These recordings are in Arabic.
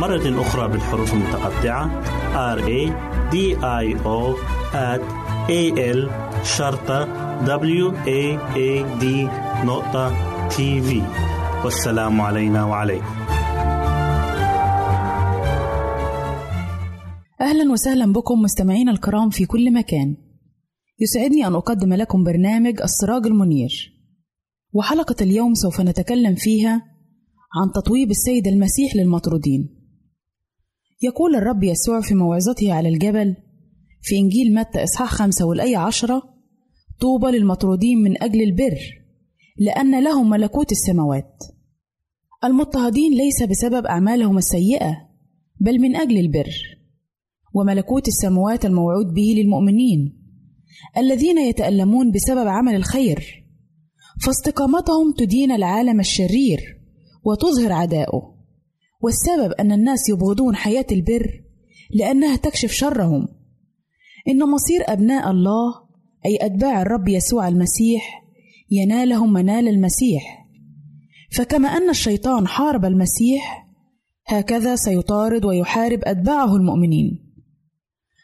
مرة أخرى بالحروف المتقطعة. R A D I O at A L شرطة W A A D نقطة تي في والسلام علينا وعليكم. أهلا وسهلا بكم مستمعينا الكرام في كل مكان. يسعدني أن أقدم لكم برنامج السراج المنير. وحلقة اليوم سوف نتكلم فيها عن تطويب السيد المسيح للمطرودين. يقول الرب يسوع في موعظته على الجبل في إنجيل متى إصحاح خمسة والآية عشرة طوبى للمطرودين من أجل البر لأن لهم ملكوت السماوات. المضطهدين ليس بسبب أعمالهم السيئة بل من أجل البر وملكوت السماوات الموعود به للمؤمنين الذين يتألمون بسبب عمل الخير فاستقامتهم تدين العالم الشرير وتظهر عداؤه. والسبب أن الناس يبغضون حياة البر لأنها تكشف شرهم. إن مصير أبناء الله أي أتباع الرب يسوع المسيح ينالهم منال المسيح. فكما أن الشيطان حارب المسيح هكذا سيطارد ويحارب أتباعه المؤمنين.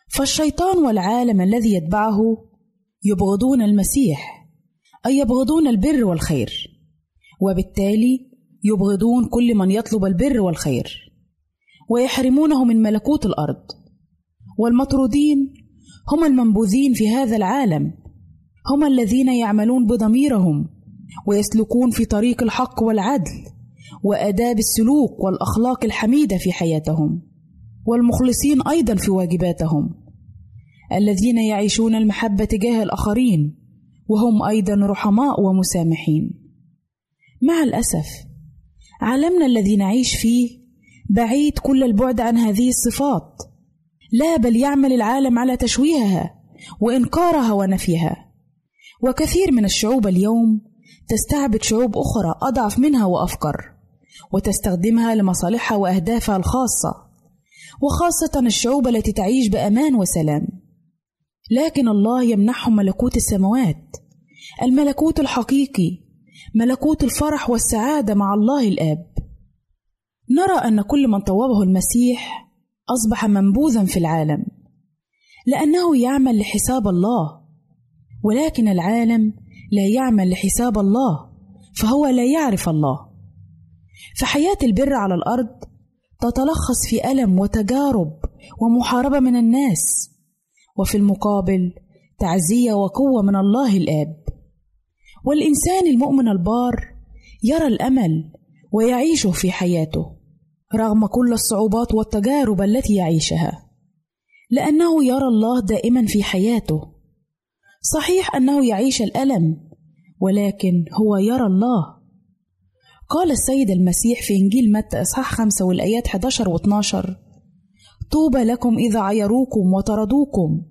فالشيطان والعالم الذي يتبعه يبغضون المسيح أي يبغضون البر والخير. وبالتالي يبغضون كل من يطلب البر والخير ويحرمونه من ملكوت الأرض. والمطرودين هم المنبوذين في هذا العالم هم الذين يعملون بضميرهم ويسلكون في طريق الحق والعدل وآداب السلوك والأخلاق الحميدة في حياتهم والمخلصين أيضا في واجباتهم. الذين يعيشون المحبة تجاه الآخرين وهم أيضا رحماء ومسامحين. مع الأسف عالمنا الذي نعيش فيه بعيد كل البعد عن هذه الصفات. لا بل يعمل العالم على تشويهها وإنكارها ونفيها. وكثير من الشعوب اليوم تستعبد شعوب أخرى أضعف منها وأفقر وتستخدمها لمصالحها وأهدافها الخاصة وخاصة الشعوب التي تعيش بأمان وسلام. لكن الله يمنحهم ملكوت السماوات الملكوت الحقيقي ملكوت الفرح والسعادة مع الله الآب. نرى أن كل من طوبه المسيح أصبح منبوذا في العالم لأنه يعمل لحساب الله. ولكن العالم لا يعمل لحساب الله فهو لا يعرف الله. فحياة البر على الأرض تتلخص في ألم وتجارب ومحاربة من الناس وفي المقابل تعزية وقوة من الله الآب. والإنسان المؤمن البار يرى الأمل ويعيشه في حياته رغم كل الصعوبات والتجارب التي يعيشها. لأنه يرى الله دائما في حياته. صحيح أنه يعيش الألم ولكن هو يرى الله. قال السيد المسيح في إنجيل متى إصحاح خمسة والآيات 11 و 12 طوبى لكم إذا عيروكم وطردوكم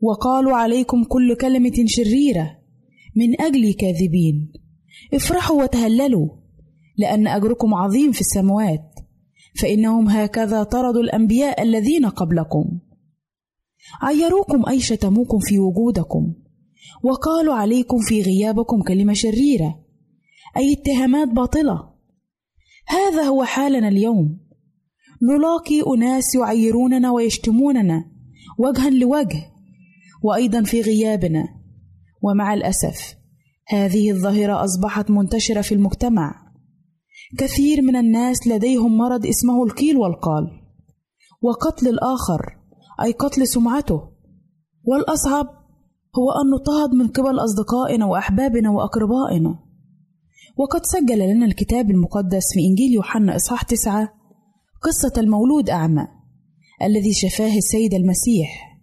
وقالوا عليكم كل كلمة شريرة. من أجل كاذبين افرحوا وتهللوا لأن أجركم عظيم في السماوات فإنهم هكذا طردوا الأنبياء الذين قبلكم. عيروكم أي شتموكم في وجودكم وقالوا عليكم في غيابكم كلمة شريرة أي اتهامات باطلة. هذا هو حالنا اليوم. نلاقي أناس يعيروننا ويشتموننا وجها لوجه وأيضا في غيابنا. ومع الأسف هذه الظاهرة أصبحت منتشرة في المجتمع. كثير من الناس لديهم مرض اسمه القيل والقال وقتل الآخر أي قتل سمعته. والأصعب هو أن نضطهد من قبل أصدقائنا وأحبابنا وأقربائنا. وقد سجل لنا الكتاب المقدس في إنجيل يوحنا إصحاح تسعة قصة المولود أعمى الذي شفاه السيد المسيح.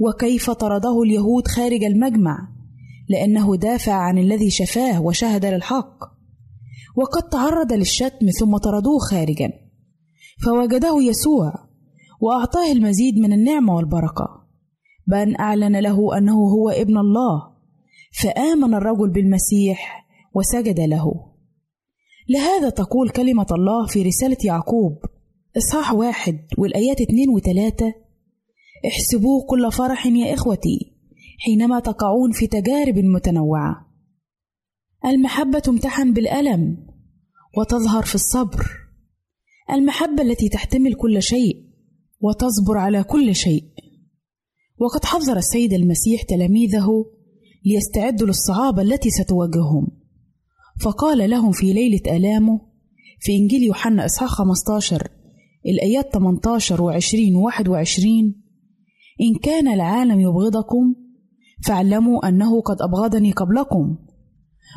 وكيف طرده اليهود خارج المجمع لأنه دافع عن الذي شفاه وشهد للحق. وقد تعرض للشتم ثم طردوه خارجا. فوجده يسوع وأعطاه المزيد من النعمة والبركة. بأن أعلن له أنه هو ابن الله فآمن الرجل بالمسيح وسجد له. لهذا تقول كلمة الله في رسالة يعقوب إصحاح واحد والآيات اتنين وتلاتة احسبوه كل فرح يا إخوتي حينما تقعون في تجارب متنوعة. المحبة تمتحن بالألم وتظهر في الصبر. المحبة التي تحتمل كل شيء وتصبر على كل شيء. وقد حذر السيد المسيح تلاميذه ليستعدوا للصعابة التي ستواجههم. فقال لهم في ليلة آلامه في إنجيل يوحنا إصحاح 15 الآيات 18 و20 و21 إن كان العالم يبغضكم فاعلموا أنه قد أبغضني قبلكم.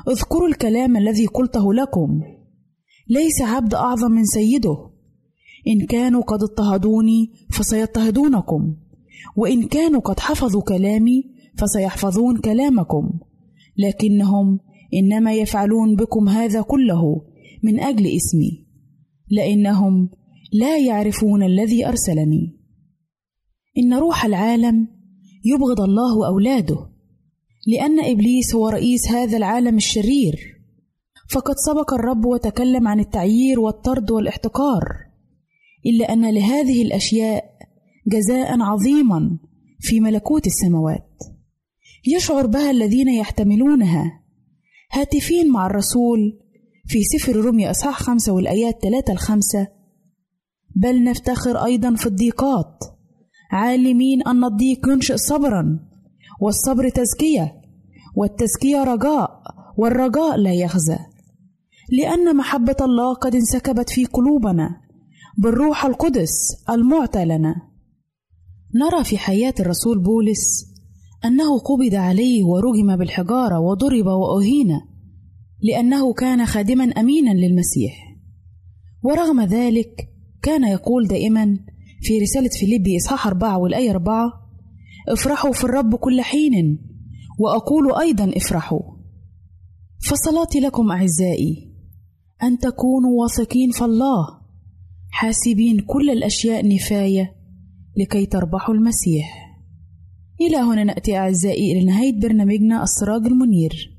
اذكروا الكلام الذي قلته لكم. ليس عبد أعظم من سيده. إن كانوا قد اضطهدوني فسيضطهدونكم. وإن كانوا قد حفظوا كلامي فسيحفظون كلامكم. لكنهم إنما يفعلون بكم هذا كله من أجل اسمي. لأنهم لا يعرفون الذي أرسلني. إن روح العالم يبغض الله أولاده لأن إبليس هو رئيس هذا العالم الشرير. فقد سبق الرب وتكلم عن التعيير والطرد والاحتقار إلا أن لهذه الأشياء جزاء عظيما في ملكوت السماوات. يشعر بها الذين يحتملونها هاتفين مع الرسول في سفر رمي أصحاح خمسة والآيات ثلاثة الخمسة. بل نفتخر أيضا في الضيقات عالمين أن الضيق ينشئ صبرا والصبر تزكية والتزكية رجاء والرجاء لا يخزى. لأن محبة الله قد انسكبت في قلوبنا بالروح القدس المعطى لنا. نرى في حياة الرسول بولس أنه قبض عليه ورجم بالحجارة وضرب وأهين لأنه كان خادما أمينا للمسيح. ورغم ذلك كان يقول دائما في رسالة فيليبي إصحاح أربعة والآية أربعة افرحوا في الرب كل حين وأقول أيضا افرحوا. فصلاتي لكم أعزائي أن تكونوا واثقين في الله حاسبين كل الأشياء نفاية لكي تربحوا المسيح. إلى هنا نأتي أعزائي إلى نهاية برنامجنا السراج المنير.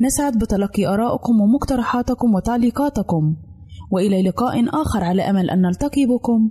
نسعد بتلقي آرائكم ومقترحاتكم وتعليقاتكم وإلى لقاء آخر على أمل أن نلتقي بكم.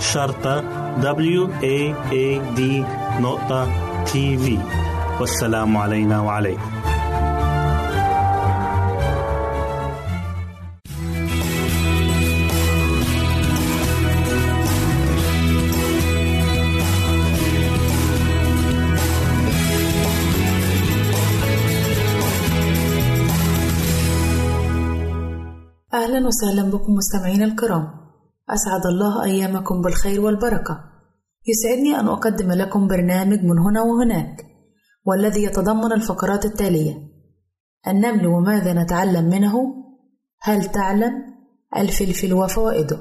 شرطة W A A D نقطة تي في والسلام علينا وعليكم. أهلا وسهلا بكم مستمعينا الكرام. أسعد الله أيامكم بالخير والبركة. يسعدني أن أقدم لكم برنامج من هنا وهناك والذي يتضمن الفقرات التالية. النمل وماذا نتعلم منه؟ هل تعلم؟ الفلفل وفوائده.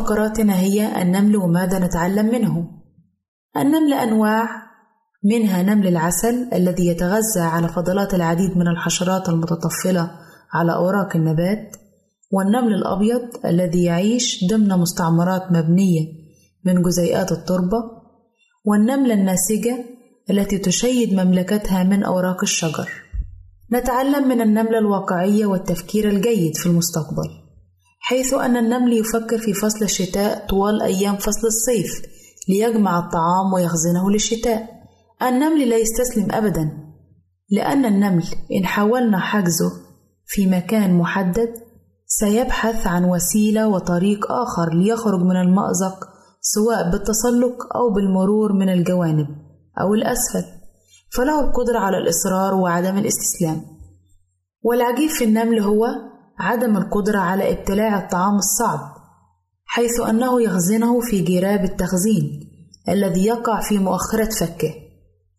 فقراتنا هي النمل وماذا نتعلم منه. النمل أنواع منها نمل العسل الذي يتغذى على فضلات العديد من الحشرات المتطفلة على أوراق النبات والنمل الأبيض الذي يعيش ضمن مستعمرات مبنية من جزيئات التربة والنملة الناسجة التي تشيد مملكتها من أوراق الشجر. نتعلم من النملة الواقعية والتفكير الجيد في المستقبل. حيث أن النمل يفكر في فصل الشتاء طوال أيام فصل الصيف ليجمع الطعام ويخزنه للشتاء. النمل لا يستسلم أبدا، لأن النمل إن حاولنا حجزه في مكان محدد سيبحث عن وسيلة وطريق آخر ليخرج من المأزق سواء بالتسلق أو بالمرور من الجوانب أو الأسفل، فله القدرة على الإصرار وعدم الاستسلام. والعجيب في النمل هو عدم القدرة على ابتلاع الطعام الصعب حيث أنه يخزنه في جراب التخزين الذي يقع في مؤخرة فكه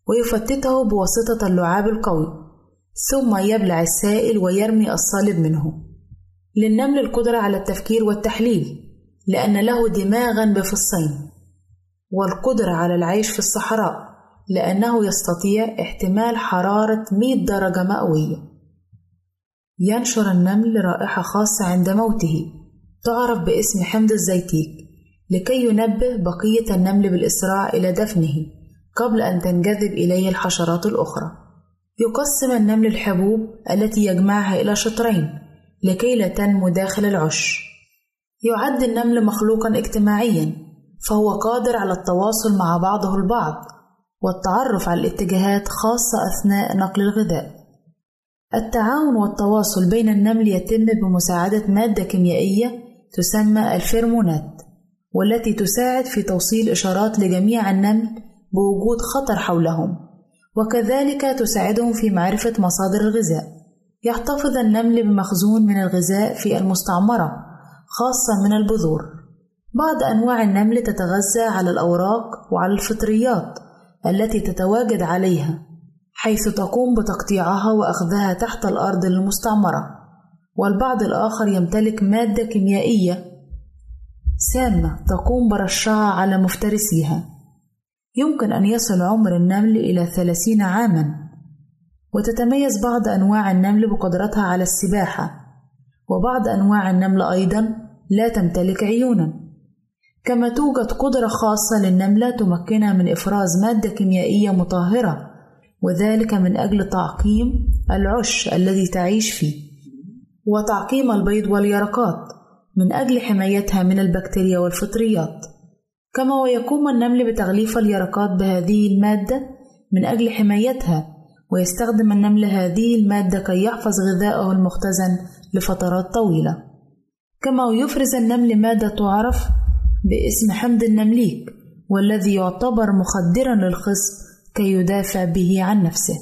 ويفتته بواسطة اللعاب القوي ثم يبلع السائل ويرمي الصالب منه. للنمل القدرة على التفكير والتحليل لأن له دماغا بفصين والقدرة على العيش في الصحراء لأنه يستطيع احتمال حرارة 100 درجة مئوية. ينشر النمل رائحة خاصة عند موته. تعرف باسم حمض الزيتيك لكي ينبه بقية النمل بالإسراع إلى دفنه قبل أن تنجذب إليه الحشرات الأخرى. يقسم النمل الحبوب التي يجمعها إلى شطرين لكي لا تنمو داخل العش. يعد النمل مخلوقا اجتماعيا فهو قادر على التواصل مع بعضه البعض والتعرف على الاتجاهات خاصة أثناء نقل الغذاء. التعاون والتواصل بين النمل يتم بمساعدة مادة كيميائية تسمى الفيرمونات والتي تساعد في توصيل إشارات لجميع النمل بوجود خطر حولهم وكذلك تساعدهم في معرفة مصادر الغذاء. يحتفظ النمل بمخزون من الغذاء في المستعمرة خاصة من البذور. بعض أنواع النمل تتغذى على الأوراق وعلى الفطريات التي تتواجد عليها. حيث تقوم بتقطيعها وأخذها تحت الأرض للمستعمرة والبعض الآخر يمتلك مادة كيميائية سامة تقوم برشها على مفترسيها. يمكن أن يصل عمر النمل إلى ثلاثين عامًا وتتميز بعض أنواع النمل بقدرتها على السباحة وبعض أنواع النمل أيضًا لا تمتلك عيونًا. كما توجد قدرة خاصة للنملة تمكنها من إفراز مادة كيميائية مطهرة وذلك من أجل تعقيم العش الذي تعيش فيه. وتعقيم البيض واليرقات من أجل حمايتها من البكتيريا والفطريات. كما ويقوم النمل بتغليف اليرقات بهذه المادة من أجل حمايتها ويستخدم النمل هذه المادة كي يحفظ غذائه المختزن لفترات طويلة. كما يفرز النمل مادة تعرف باسم حمض النمليك والذي يعتبر مخدرا للخصب كي يدافع به عن نفسه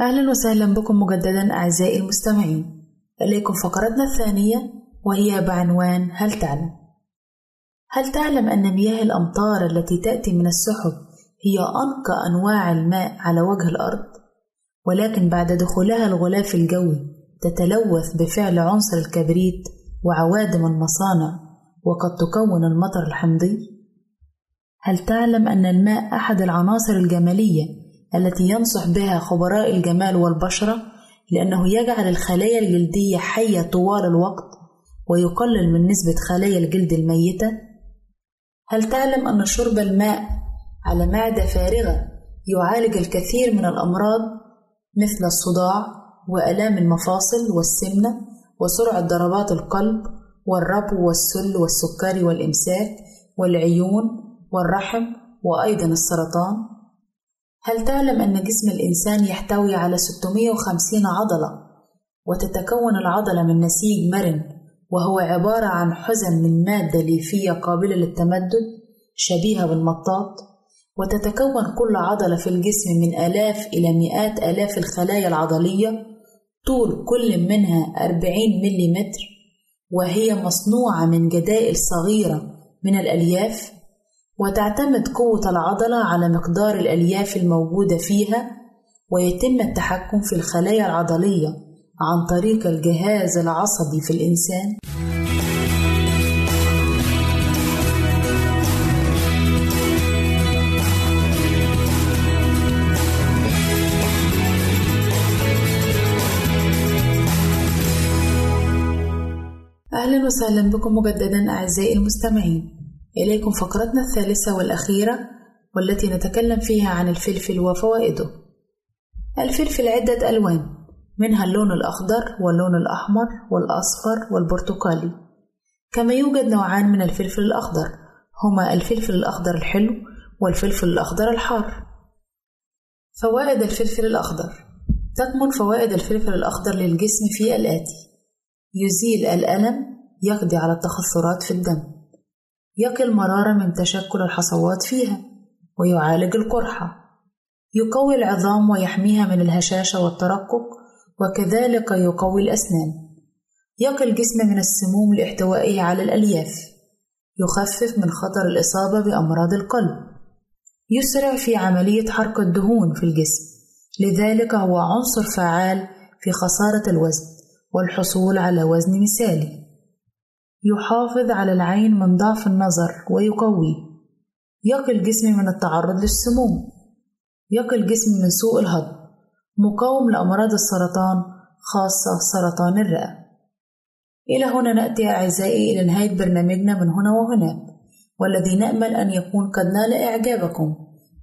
أهلا وسهلا بكم مجددا أعزائي المستمعين إليكم فقرتنا الثانية وهي بعنوان هل تعلم؟ هل تعلم أن مياه الأمطار التي تأتي من السحب هي أنقى أنواع الماء على وجه الأرض؟ ولكن بعد دخولها الغلاف الجوي تتلوث بفعل عنصر الكبريت وعوادم المصانع وقد تكون المطر الحمضي؟ هل تعلم أن الماء أحد العناصر الجمالية التي ينصح بها خبراء الجمال والبشرة لأنه يجعل الخلايا الجلدية حية طوال الوقت ويقلل من نسبة خلايا الجلد الميتة؟ هل تعلم أن شرب الماء على معدة فارغة يعالج الكثير من الأمراض مثل الصداع وآلام المفاصل والسمنة وسرعة ضربات القلب والربو والسل والسكري والإمساك والعيون والرحم وأيضا السرطان؟ هل تعلم أن جسم الإنسان يحتوي على 650 عضلة وتتكون العضلة من نسيج مرن وهو عبارة عن حزم من مادة ليفية قابلة للتمدد شبيهة بالمطاط وتتكون كل عضلة في الجسم من آلاف إلى مئات آلاف الخلايا العضلية طول كل منها 40 ملم وهي مصنوعة من جدائل صغيرة من الألياف وتعتمد قوة العضلة على مقدار الألياف الموجودة فيها ويتم التحكم في الخلايا العضلية عن طريق الجهاز العصبي في الإنسان. أهلا وسهلا بكم مجددا أعزائي المستمعين إليكم فقرتنا الثالثة والأخيرة والتي نتكلم فيها عن الفلفل وفوائده. الفلفل عدة ألوان منها اللون الأخضر واللون الأحمر والأصفر والبرتقالي. كما يوجد نوعان من الفلفل الأخضر هما الفلفل الأخضر الحلو والفلفل الأخضر الحار. فوائد الفلفل الأخضر تكمن فوائد الفلفل الأخضر للجسم في الآتي: يزيل الألم، يقضي على التخثرات في الدم، يقي المرارة من تشكل الحصوات فيها ويعالج القرحة. يقوي العظام ويحميها من الهشاشة والترقق وكذلك يقوي الأسنان. يقي الجسم من السموم لاحتوائه على الألياف. يخفف من خطر الإصابة بأمراض القلب. يسرع في عملية حرق الدهون في الجسم. لذلك هو عنصر فعال في خسارة الوزن. والحصول على وزن مثالي. يحافظ على العين من ضعف النظر ويقويه يقي الجسم من التعرض للسموم. يقي الجسم من سوء الهضم. مقاوم لأمراض السرطان خاصة سرطان الرئة. إلى هنا نأتي أعزائي إلى نهاية برنامجنا من هنا وهناك والذي نأمل أن يكون قد نال إعجابكم.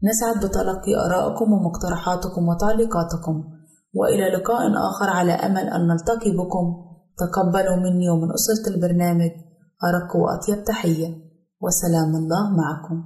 نسعد بتلقي آرائكم ومقترحاتكم وتعليقاتكم. وإلى لقاء آخر على أمل أن نلتقي بكم. تقبلوا مني ومن أسرة البرنامج. أرق وأطيب تحية. وسلام الله معكم.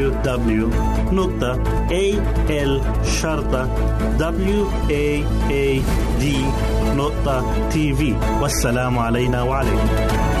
www.al-waad.tv والسلام علينا وعليكم.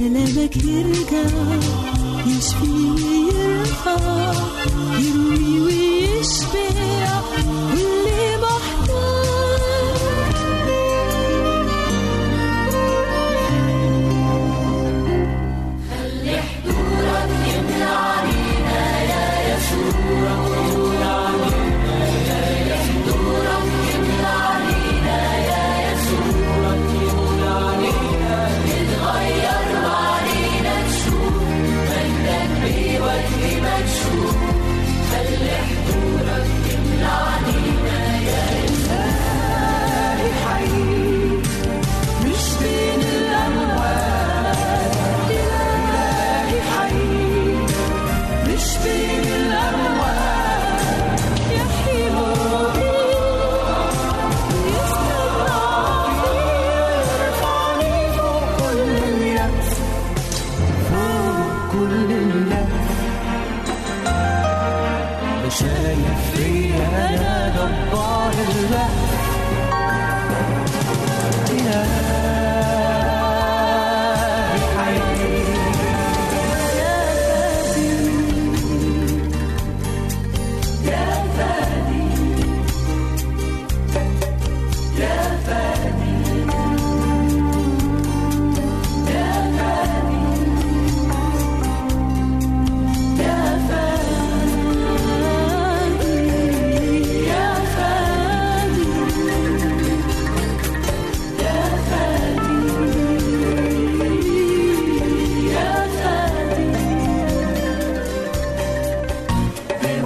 الوعد. خلي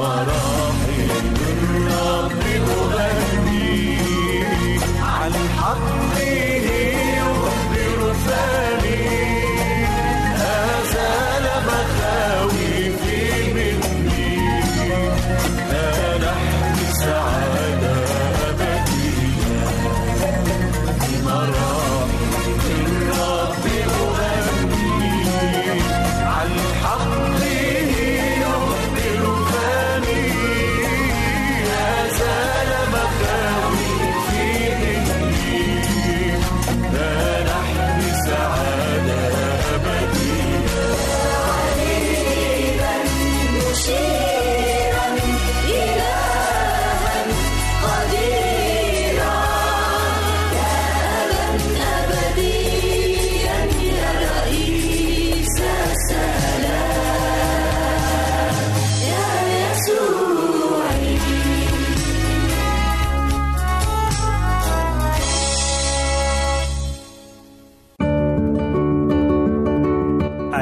Marão.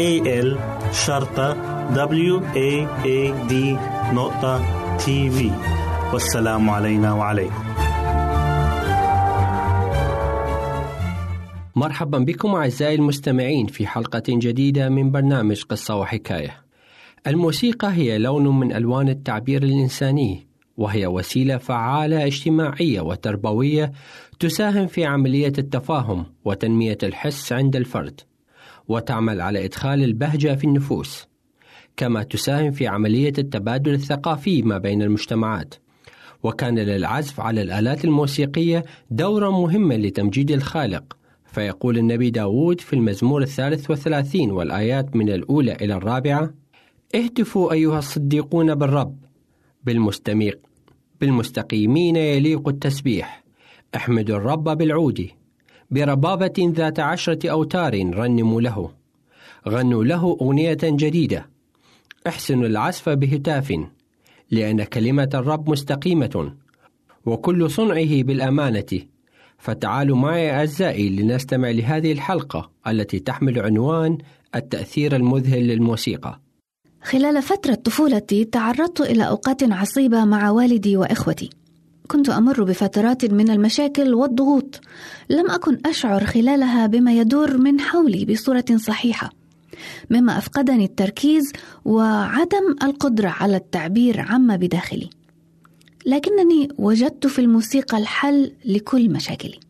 A L شرطة W A A D نقطة تي في والسلام علينا وعليكم. مرحبا بكم أعزائي المستمعين في حلقة جديدة من برنامج قصة وحكاية. الموسيقى هي لون من ألوان التعبير الإنساني، وهي وسيلة فعالة اجتماعية وتربوية تساهم في عملية التفاهم وتنمية الحس عند الفرد، وتعمل على إدخال البهجة في النفوس، كما تساهم في عملية التبادل الثقافي ما بين المجتمعات. وكان للعزف على الآلات الموسيقية دورا مهما لتمجيد الخالق فيقول النبي داود في المزمور الثالث والثلاثين والآيات من الأولى إلى الرابعة اهتفوا أيها الصديقون بالرب بالمستميق بالمستقيمين يليق التسبيح احمدوا الرب بالعود بربابة ذات عشرة أوتار رنموا له غنوا له أغنية جديدة أحسنوا العزف بهتاف لأن كلمة الرب مستقيمة وكل صنعه بالأمانة فتعالوا معي أعزائي لنستمع لهذه الحلقة التي تحمل عنوان التأثير المذهل للموسيقى. خلال فترة طفولتي تعرضت إلى أوقات عصيبة مع والدي وإخوتي. كنت أمر بفترات من المشاكل والضغوط، لم أكن أشعر خلالها بما يدور من حولي بصورة صحيحة، مما أفقدني التركيز وعدم القدرة على التعبير عما بداخلي. لكنني وجدت في الموسيقى الحل لكل مشاكلي.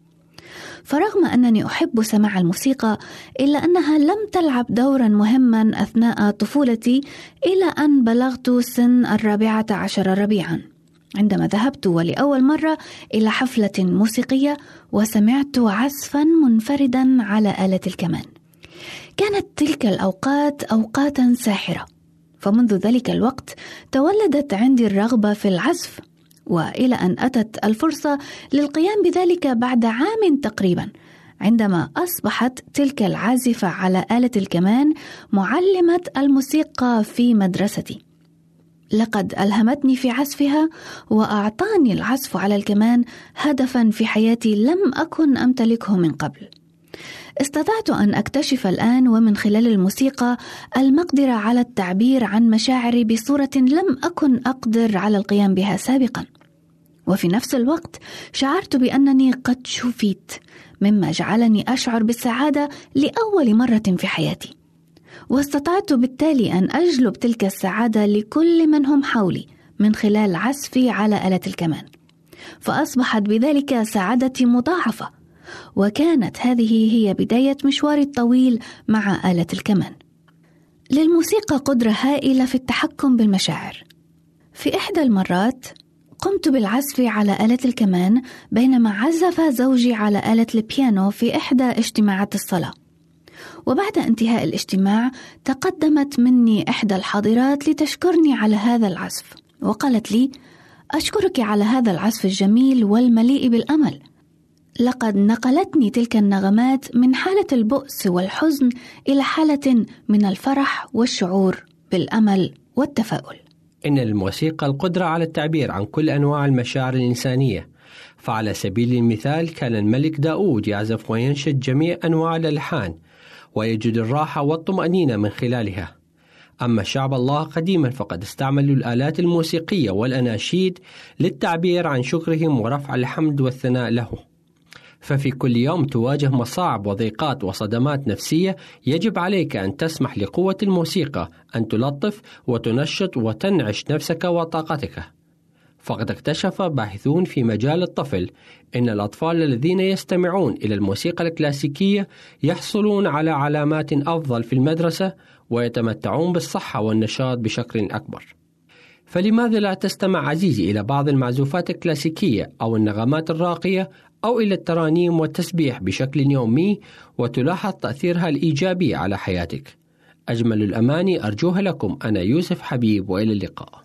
فرغم أنني أحب سماع الموسيقى إلا أنها لم تلعب دورا مهما أثناء طفولتي إلى أن بلغت سن الرابعة عشر ربيعا. عندما ذهبت ولأول مرة إلى حفلة موسيقية وسمعت عزفا منفردا على آلة الكمان. كانت تلك الأوقات اوقاتا ساحرة. فمنذ ذلك الوقت تولدت عندي الرغبة في العزف وإلى أن أتت الفرصة للقيام بذلك بعد عام تقريبا عندما أصبحت تلك العازفة على آلة الكمان معلمة الموسيقى في مدرستي. لقد ألهمتني في عزفها وأعطاني العزف على الكمان هدفا في حياتي لم أكن أمتلكه من قبل. استطعت أن أكتشف الآن ومن خلال الموسيقى المقدرة على التعبير عن مشاعري بصورة لم أكن أقدر على القيام بها سابقا. وفي نفس الوقت شعرت بأنني قد شفيت مما جعلني أشعر بالسعادة لأول مرة في حياتي. واستطعت بالتالي أن أجلب تلك السعادة لكل من هم حولي من خلال عزفي على آلة الكمان. فأصبحت بذلك سعادتي مضاعفة وكانت هذه هي بداية مشواري الطويل مع آلة الكمان. للموسيقى قدرة هائلة في التحكم بالمشاعر. في إحدى المرات قمت بالعزف على آلة الكمان بينما عزف زوجي على آلة البيانو في إحدى اجتماعات الصلاة. وبعد انتهاء الاجتماع تقدمت مني إحدى الحاضرات لتشكرني على هذا العزف، وقالت لي: أشكرك على هذا العزف الجميل والمليء بالأمل. لقد نقلتني تلك النغمات من حالة البؤس والحزن إلى حالة من الفرح والشعور بالأمل والتفاؤل. إن الموسيقى القدرة على التعبير عن كل أنواع المشاعر الإنسانية فعلى سبيل المثال كان الملك داود يعزف وينشد جميع أنواع الألحان ويجد الراحة والطمأنينة من خلالها. أما شعب الله قديما فقد استعملوا الآلات الموسيقية والأناشيد للتعبير عن شكرهم ورفع الحمد والثناء له. ففي كل يوم تواجه مصاعب وضيقات وصدمات نفسية يجب عليك أن تسمح لقوة الموسيقى أن تلطف وتنشط وتنعش نفسك وطاقتك. فقد اكتشف باحثون في مجال الطفل أن الأطفال الذين يستمعون إلى الموسيقى الكلاسيكية يحصلون على علامات أفضل في المدرسة ويتمتعون بالصحة والنشاط بشكل أكبر. فلماذا لا تستمع عزيزي إلى بعض المعزوفات الكلاسيكية أو النغمات الراقية أو إلى الترانيم والتسبيح بشكل يومي وتلاحظ تأثيرها الإيجابي على حياتك. أجمل الأماني أرجوها لكم أنا يوسف حبيب وإلى اللقاء.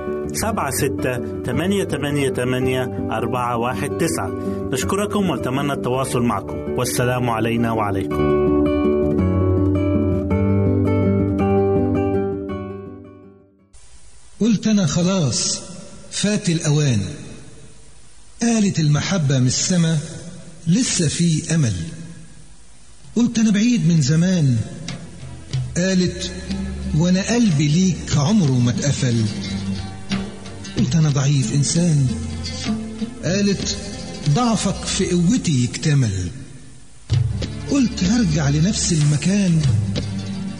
سبعة ستة ثمانية ثمانية ثمانية أربعة واحد تسعة. نشكركم ونتمنى التواصل معكم. والسلام علينا وعليكم. قلت أنا خلاص. فات الأوان. قالت المحبة من السما. لسه في أمل. قلت أنا بعيد من زمان. قالت وأنا قلبي ليك عمره ما اتقفل. قلت أنا ضعيف إنسان. قالت ضعفك في قوتي يكتمل. قلت هرجع لنفس المكان.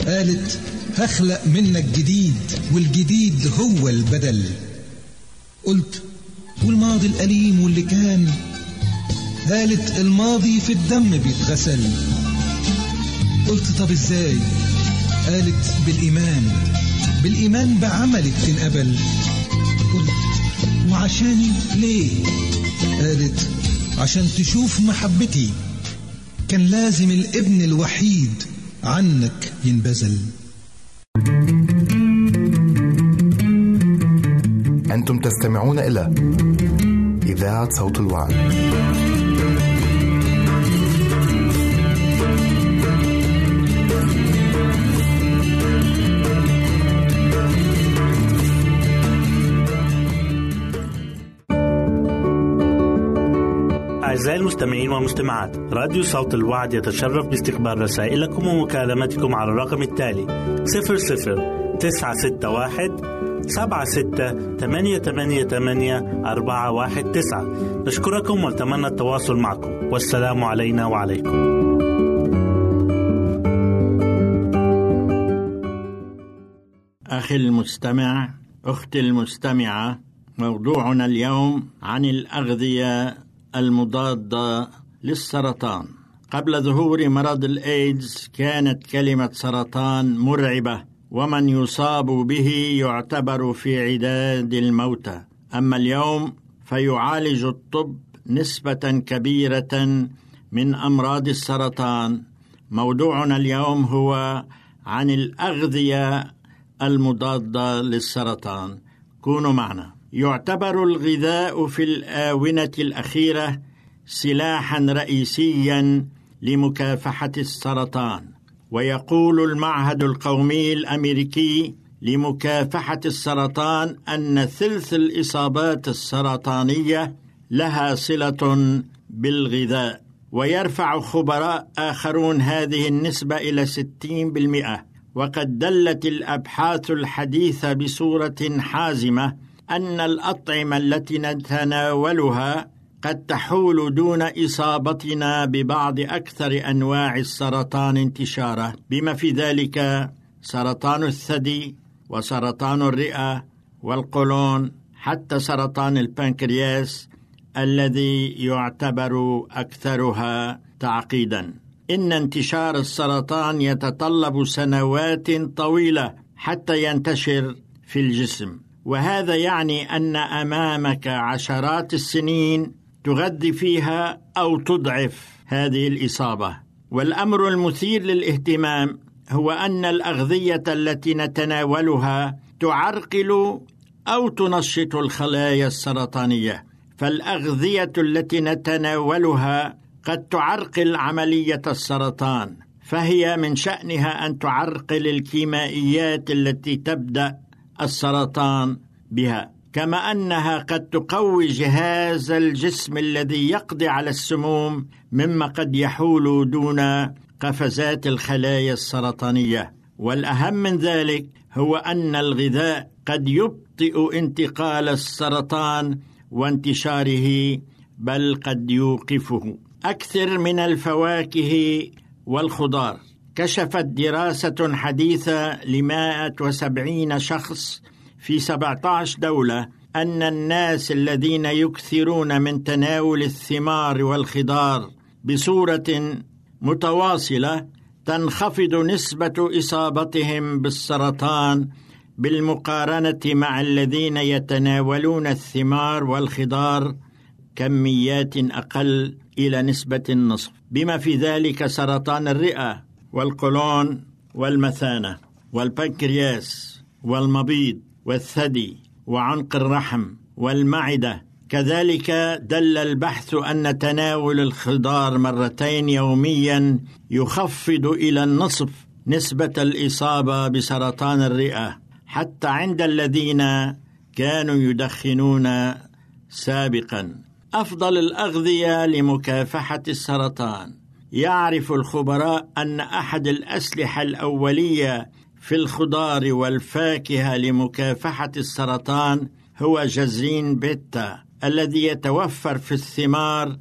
قالت هخلق منك جديد والجديد هو البدل. قلت والماضي الأليم واللي كان؟ قالت الماضي في الدم بيتغسل. قلت طب إزاي؟ قالت بالإيمان. بالإيمان بعملك تنقبل. وعشاني ليه؟ قالت عشان تشوف محبتي. كان لازم الابن الوحيد عنك ينبذل. أنتم تستمعون إلى إذاعة صوت الوعد. أعزائي المستمعين والمستمعات راديو صوت الوعد يتشرف باستقبال رسائلكم ومكالمتكم على الرقم التالي 00 961 سبعة ستة ثمانية ثمانية ثمانية أربعة واحد تسعة. نشكركم ونتمنى التواصل معكم. والسلام علينا وعليكم. أخي المستمع أختي المستمعة موضوعنا اليوم عن الأغذية المضادة للسرطان. قبل ظهور مرض الإيدز كانت كلمة سرطان مرعبة ومن يصاب به يعتبر في عداد الموتى. أما اليوم فيعالج الطب نسبة كبيرة من أمراض السرطان. موضوعنا اليوم هو عن الأغذية المضادة للسرطان. كونوا معنا. يعتبر الغذاء في الآونة الأخيرة سلاحا رئيسيا لمكافحة السرطان. ويقول المعهد القومي الأمريكي لمكافحة السرطان أن ثلث الإصابات السرطانية لها صلة بالغذاء. ويرفع خبراء آخرون هذه النسبة إلى 60% وقد دلت الأبحاث الحديثة بصورة حازمة أن الأطعمة التي نتناولها قد تحول دون إصابتنا ببعض أكثر أنواع السرطان انتشارا بما في ذلك سرطان الثدي وسرطان الرئة والقولون حتى سرطان البنكرياس الذي يعتبر أكثرها تعقيدا. إن انتشار السرطان يتطلب سنوات طويلة حتى ينتشر في الجسم. وهذا يعني أن أمامك عشرات السنين تغذي فيها أو تضعف هذه الإصابة. والأمر المثير للاهتمام هو أن الأغذية التي نتناولها تعرقل أو تنشط الخلايا السرطانية. فالأغذية التي نتناولها قد تعرقل عملية السرطان. فهي من شأنها أن تعرقل الكيمائيات التي تبدأ السرطان بها كما أنها قد تقوي جهاز الجسم الذي يقضي على السموم مما قد يحول دون قفزات الخلايا السرطانية. والأهم من ذلك هو أن الغذاء قد يبطئ انتقال السرطان وانتشاره بل قد يوقفه. أكثر من الفواكه والخضار. كشفت دراسة حديثة ل 170 شخص في 17 دولة أن الناس الذين يكثرون من تناول الثمار والخضار بصورة متواصلة تنخفض نسبة إصابتهم بالسرطان بالمقارنة مع الذين يتناولون الثمار والخضار كميات أقل إلى نسبة النصف. بما في ذلك سرطان الرئة والقولون والمثانة والبنكرياس والمبيض والثدي وعنق الرحم والمعدة. كذلك دل البحث أن تناول الخضار مرتين يوميا يخفض إلى النصف نسبة الإصابة بسرطان الرئة. حتى عند الذين كانوا يدخنون سابقا. أفضل الأغذية لمكافحة السرطان. يعرف الخبراء أن أحد الأسلحة الأولية في الخضار والفاكهة لمكافحة السرطان هو جزرين بيتا الذي يتوفر في الثمار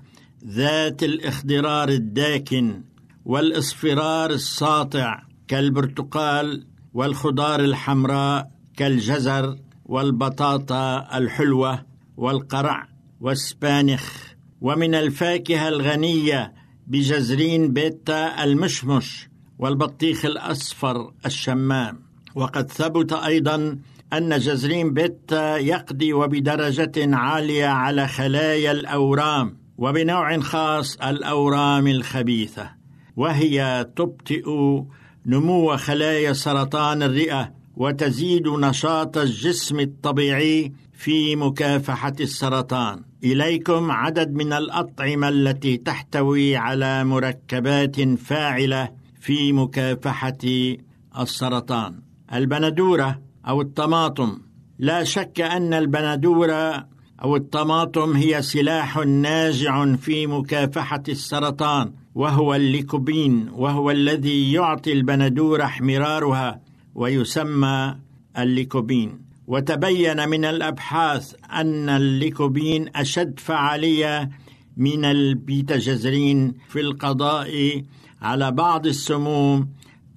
ذات الاخضرار الداكن والإصفرار الساطع كالبرتقال والخضار الحمراء كالجزر والبطاطا الحلوة والقرع والسبانخ. ومن الفاكهة الغنية بجزرين بيتا المشمش والبطيخ الأصفر الشمام. وقد ثبت أيضا أن جزرين بيتا يقضي وبدرجة عالية على خلايا الأورام وبنوع خاص الأورام الخبيثة وهي تبطئ نمو خلايا سرطان الرئة وتزيد نشاط الجسم الطبيعي في مكافحة السرطان. إليكم عدد من الأطعمة التي تحتوي على مركبات فاعلة في مكافحة السرطان. البندورة أو الطماطم. لا شك أن البندورة أو الطماطم هي سلاح ناجع في مكافحة السرطان وهو الليكوبين وهو الذي يعطي البندورة احمرارها ويسمى الليكوبين. وتبين من الأبحاث أن الليكوبين أشد فعالية من البيتاجزرين في القضاء على بعض السموم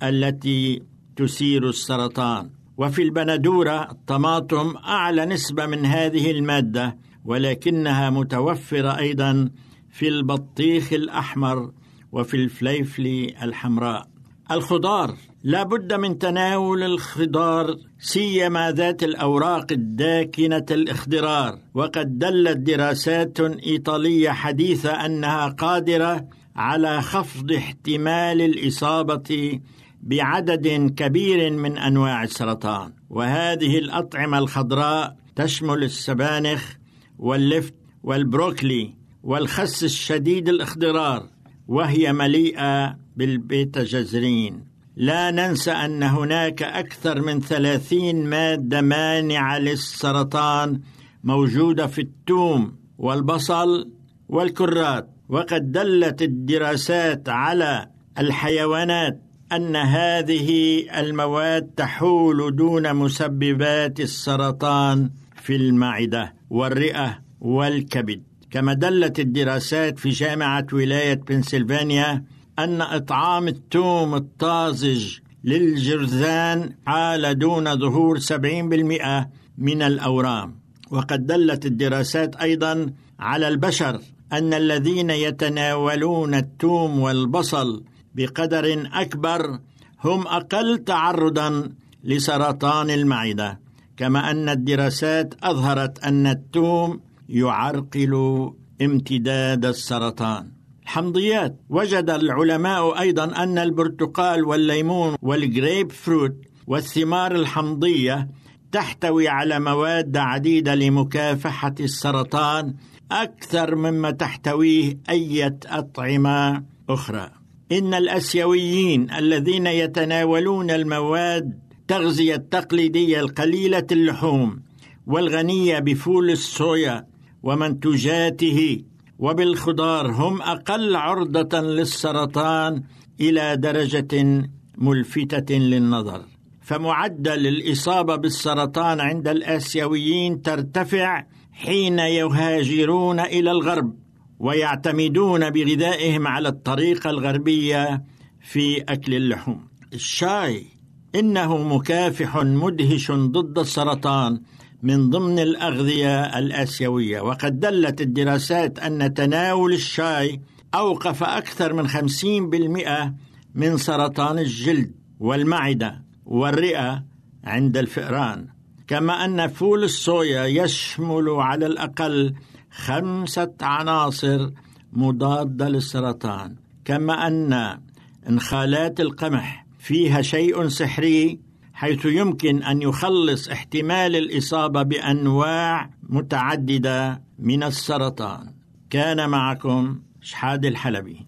التي تثير السرطان. وفي البندورة الطماطم أعلى نسبة من هذه المادة ولكنها متوفرة أيضا في البطيخ الأحمر وفي الفليفل الحمراء. الخضار لا بد من تناول الخضار سيما ذات الأوراق الداكنة الاخضرار وقد دلت دراسات إيطالية حديثة أنها قادرة على خفض احتمال الإصابة بعدد كبير من أنواع السرطان. وهذه الأطعمة الخضراء تشمل السبانخ واللفت والبروكلي والخس الشديد الاخضرار وهي مليئة بالبيتا جزرين لا ننسى أن هناك أكثر من ثلاثين مادة مانعة للسرطان موجودة في التوم والبصل والكرات وقد دلت الدراسات على الحيوانات أن هذه المواد تحول دون مسببات السرطان في المعدة والرئة والكبد. كما دلت الدراسات في جامعة ولاية بنسلفانيا أن إطعام التوم الطازج للجرذان حال دون ظهور 70% من الأورام. وقد دلت الدراسات أيضا على البشر أن الذين يتناولون التوم والبصل بقدر أكبر هم أقل تعرضا لسرطان المعدة. كما أن الدراسات أظهرت أن التوم يعرقل امتداد السرطان. الحمضيات وجد العلماء أيضا أن البرتقال والليمون والجريب فروت والثمار الحمضية تحتوي على مواد عديدة لمكافحة السرطان أكثر مما تحتويه أي أطعمة أخرى. إن الأسيويين الذين يتناولون المواد التغذيه التقليدية القليلة اللحوم والغنية بفول الصويا ومنتوجاته وبالخضار هم أقل عرضة للسرطان إلى درجة ملفتة للنظر. فمعدل الإصابة بالسرطان عند الآسيويين ترتفع حين يهاجرون إلى الغرب ويعتمدون بغذائهم على الطريقة الغربية في أكل اللحوم. الشاي إنه مكافح مدهش ضد السرطان من ضمن الأغذية الآسيوية. وقد دلت الدراسات أن تناول الشاي أوقف أكثر من 50% من سرطان الجلد والمعدة والرئة عند الفئران. كما أن فول الصويا يشمل على الأقل خمسة عناصر مضادة للسرطان. كما أن إنخالات القمح فيها شيء سحري حيث يمكن أن يخلص احتمال الإصابة بأنواع متعددة من السرطان. كان معكم شحاد الحلبي.